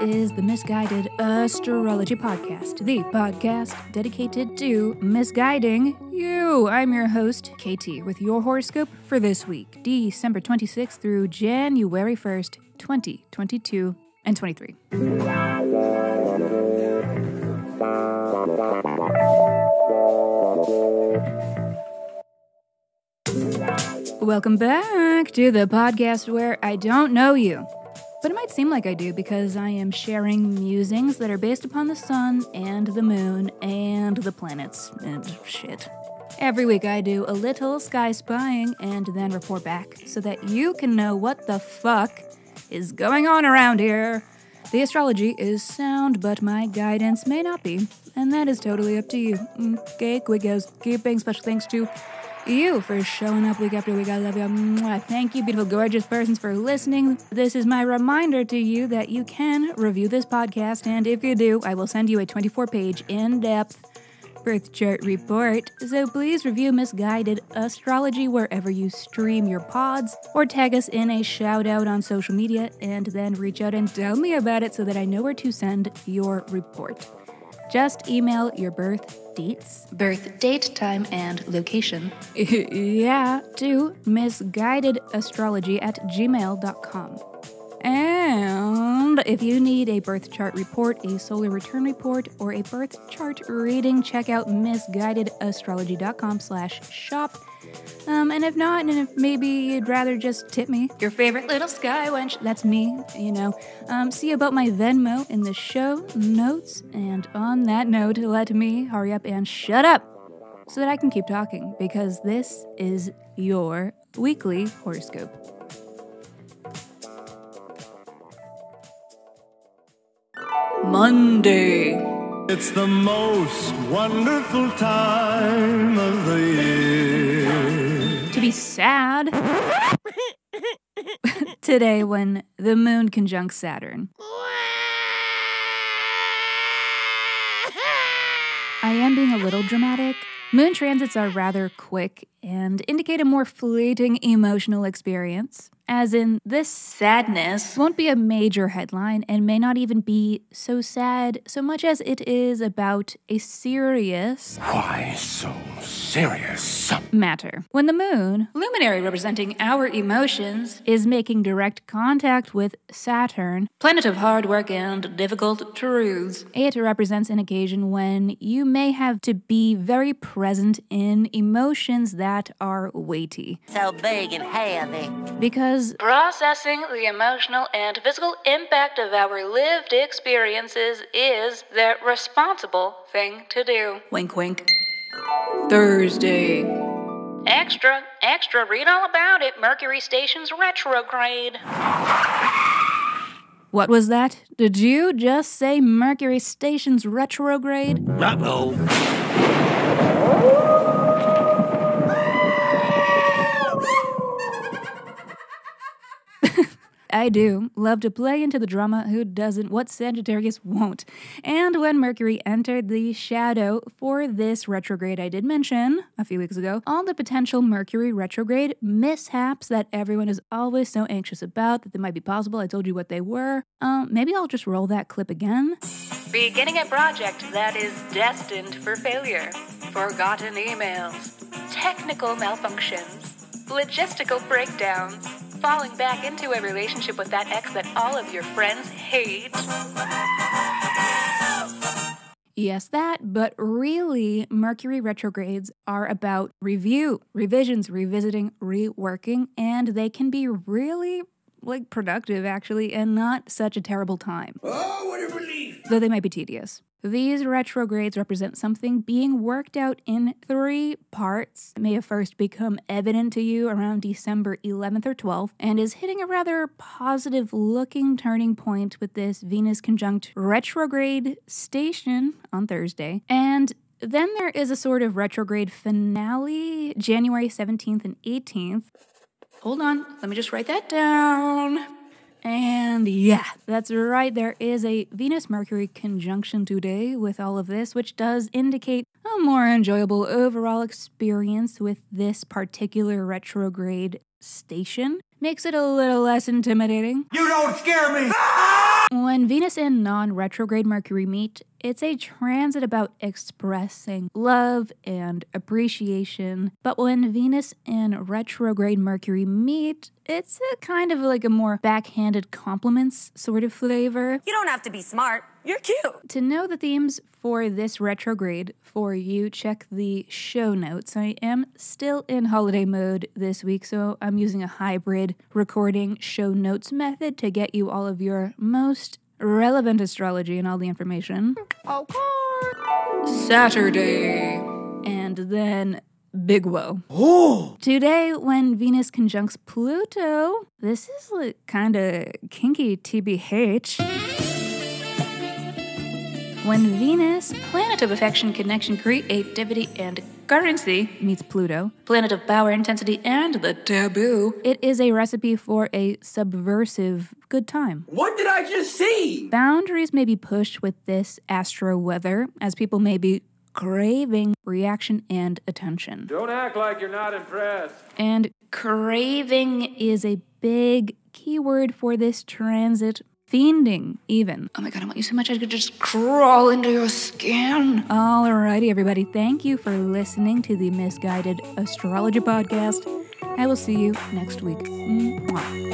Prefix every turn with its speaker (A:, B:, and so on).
A: is the Misguided Astrology Podcast, the podcast dedicated to misguiding you. I'm your host, KT, with your horoscope for this week, December 26th through January 1st, 2022 and 23. Welcome back to the podcast where I don't know you. But it might seem like I do because I am sharing musings that are based upon the sun and the moon and the planets and shit. Every week I do a little sky spying and then report back so that you can know what the fuck is going on around here. The astrology is sound, but my guidance may not be, and that is totally up to you. Mm, okay, quick goes. Keeping special thanks to you for showing up week after week. I love you. Thank you, beautiful, gorgeous persons, for listening. This is my reminder to you that you can review this podcast, and if you do, I will send you a 24 page, in depth birth chart report. So please review Misguided Astrology wherever you stream your pods, or tag us in a shout out on social media, and then reach out and tell me about it so that I know where to send your report. Just email your birth dates, birth date, time, and location. yeah, to misguidedastrology at gmail.com. And if you need a birth chart report, a solar return report, or a birth chart reading, check out misguidedastrology.com slash shop. Um, and if not, and if maybe you'd rather just tip me, your favorite little sky wench, that's me, you know. Um, see about my Venmo in the show notes. And on that note, let me hurry up and shut up so that I can keep talking because this is your weekly horoscope. Monday.
B: It's the most wonderful time
A: sad. Today, when the moon conjuncts Saturn. I am being a little dramatic. Moon transits are rather quick and indicate a more fleeting emotional experience. As in, this sadness won't be a major headline and may not even be so sad so much as it is about a serious
B: Why so serious?
A: matter. When the moon, luminary representing our emotions, is making direct contact with Saturn, planet of hard work and difficult truths, it represents an occasion when you may have to be very present in emotions that are weighty.
C: so big and heavy.
A: Because processing the emotional and physical impact of our lived experiences is the responsible thing to do. Wink, wink. Thursday. Extra, extra, read all about it. Mercury station's retrograde. What was that? Did you just say Mercury station's retrograde?
B: Uh-oh.
A: I do. Love to play into the drama. Who doesn't? What Sagittarius won't? And when Mercury entered the shadow for this retrograde, I did mention a few weeks ago all the potential Mercury retrograde mishaps that everyone is always so anxious about that they might be possible. I told you what they were. Um, maybe I'll just roll that clip again. Beginning a project that is destined for failure. Forgotten emails. Technical malfunctions. Logistical breakdowns. Falling back into a relationship with that ex that all of your friends hate. Yes, that, but really, Mercury retrogrades are about review, revisions, revisiting, reworking, and they can be really like productive actually and not such a terrible time.
B: Oh, what a relief!
A: Though they might be tedious. These retrogrades represent something being worked out in three parts. It may have first become evident to you around December 11th or 12th and is hitting a rather positive looking turning point with this Venus conjunct retrograde station on Thursday. And then there is a sort of retrograde finale, January 17th and 18th. Hold on, let me just write that down. And yeah, that's right. There is a Venus Mercury conjunction today with all of this, which does indicate a more enjoyable overall experience with this particular retrograde station. makes it a little less intimidating.
B: You don't scare me!
A: When Venus and non retrograde Mercury meet, it's a transit about expressing love and appreciation. But when Venus and retrograde Mercury meet, it's a kind of like a more backhanded compliments sort of flavor.
D: You don't have to be smart. You're cute.
A: To know the themes for this retrograde for you, check the show notes. I am still in holiday mode this week, so I'm using a hybrid recording show notes method to get you all of your most relevant astrology and all the information. Saturday. And then Big Woe. Today, when Venus conjuncts Pluto, this is like kind of kinky TBH. When Venus, planet of affection, connection, creativity, and currency, meets Pluto, planet of power, intensity, and the taboo, it is a recipe for a subversive good time.
B: What did I just see?
A: Boundaries may be pushed with this astro weather, as people may be craving reaction and attention.
E: Don't act like you're not impressed.
A: And craving is a big keyword for this transit. Fiending, even. Oh my god, I want you so much I could just crawl into your skin. Alrighty, everybody. Thank you for listening to the Misguided Astrology Podcast. I will see you next week. Mwah.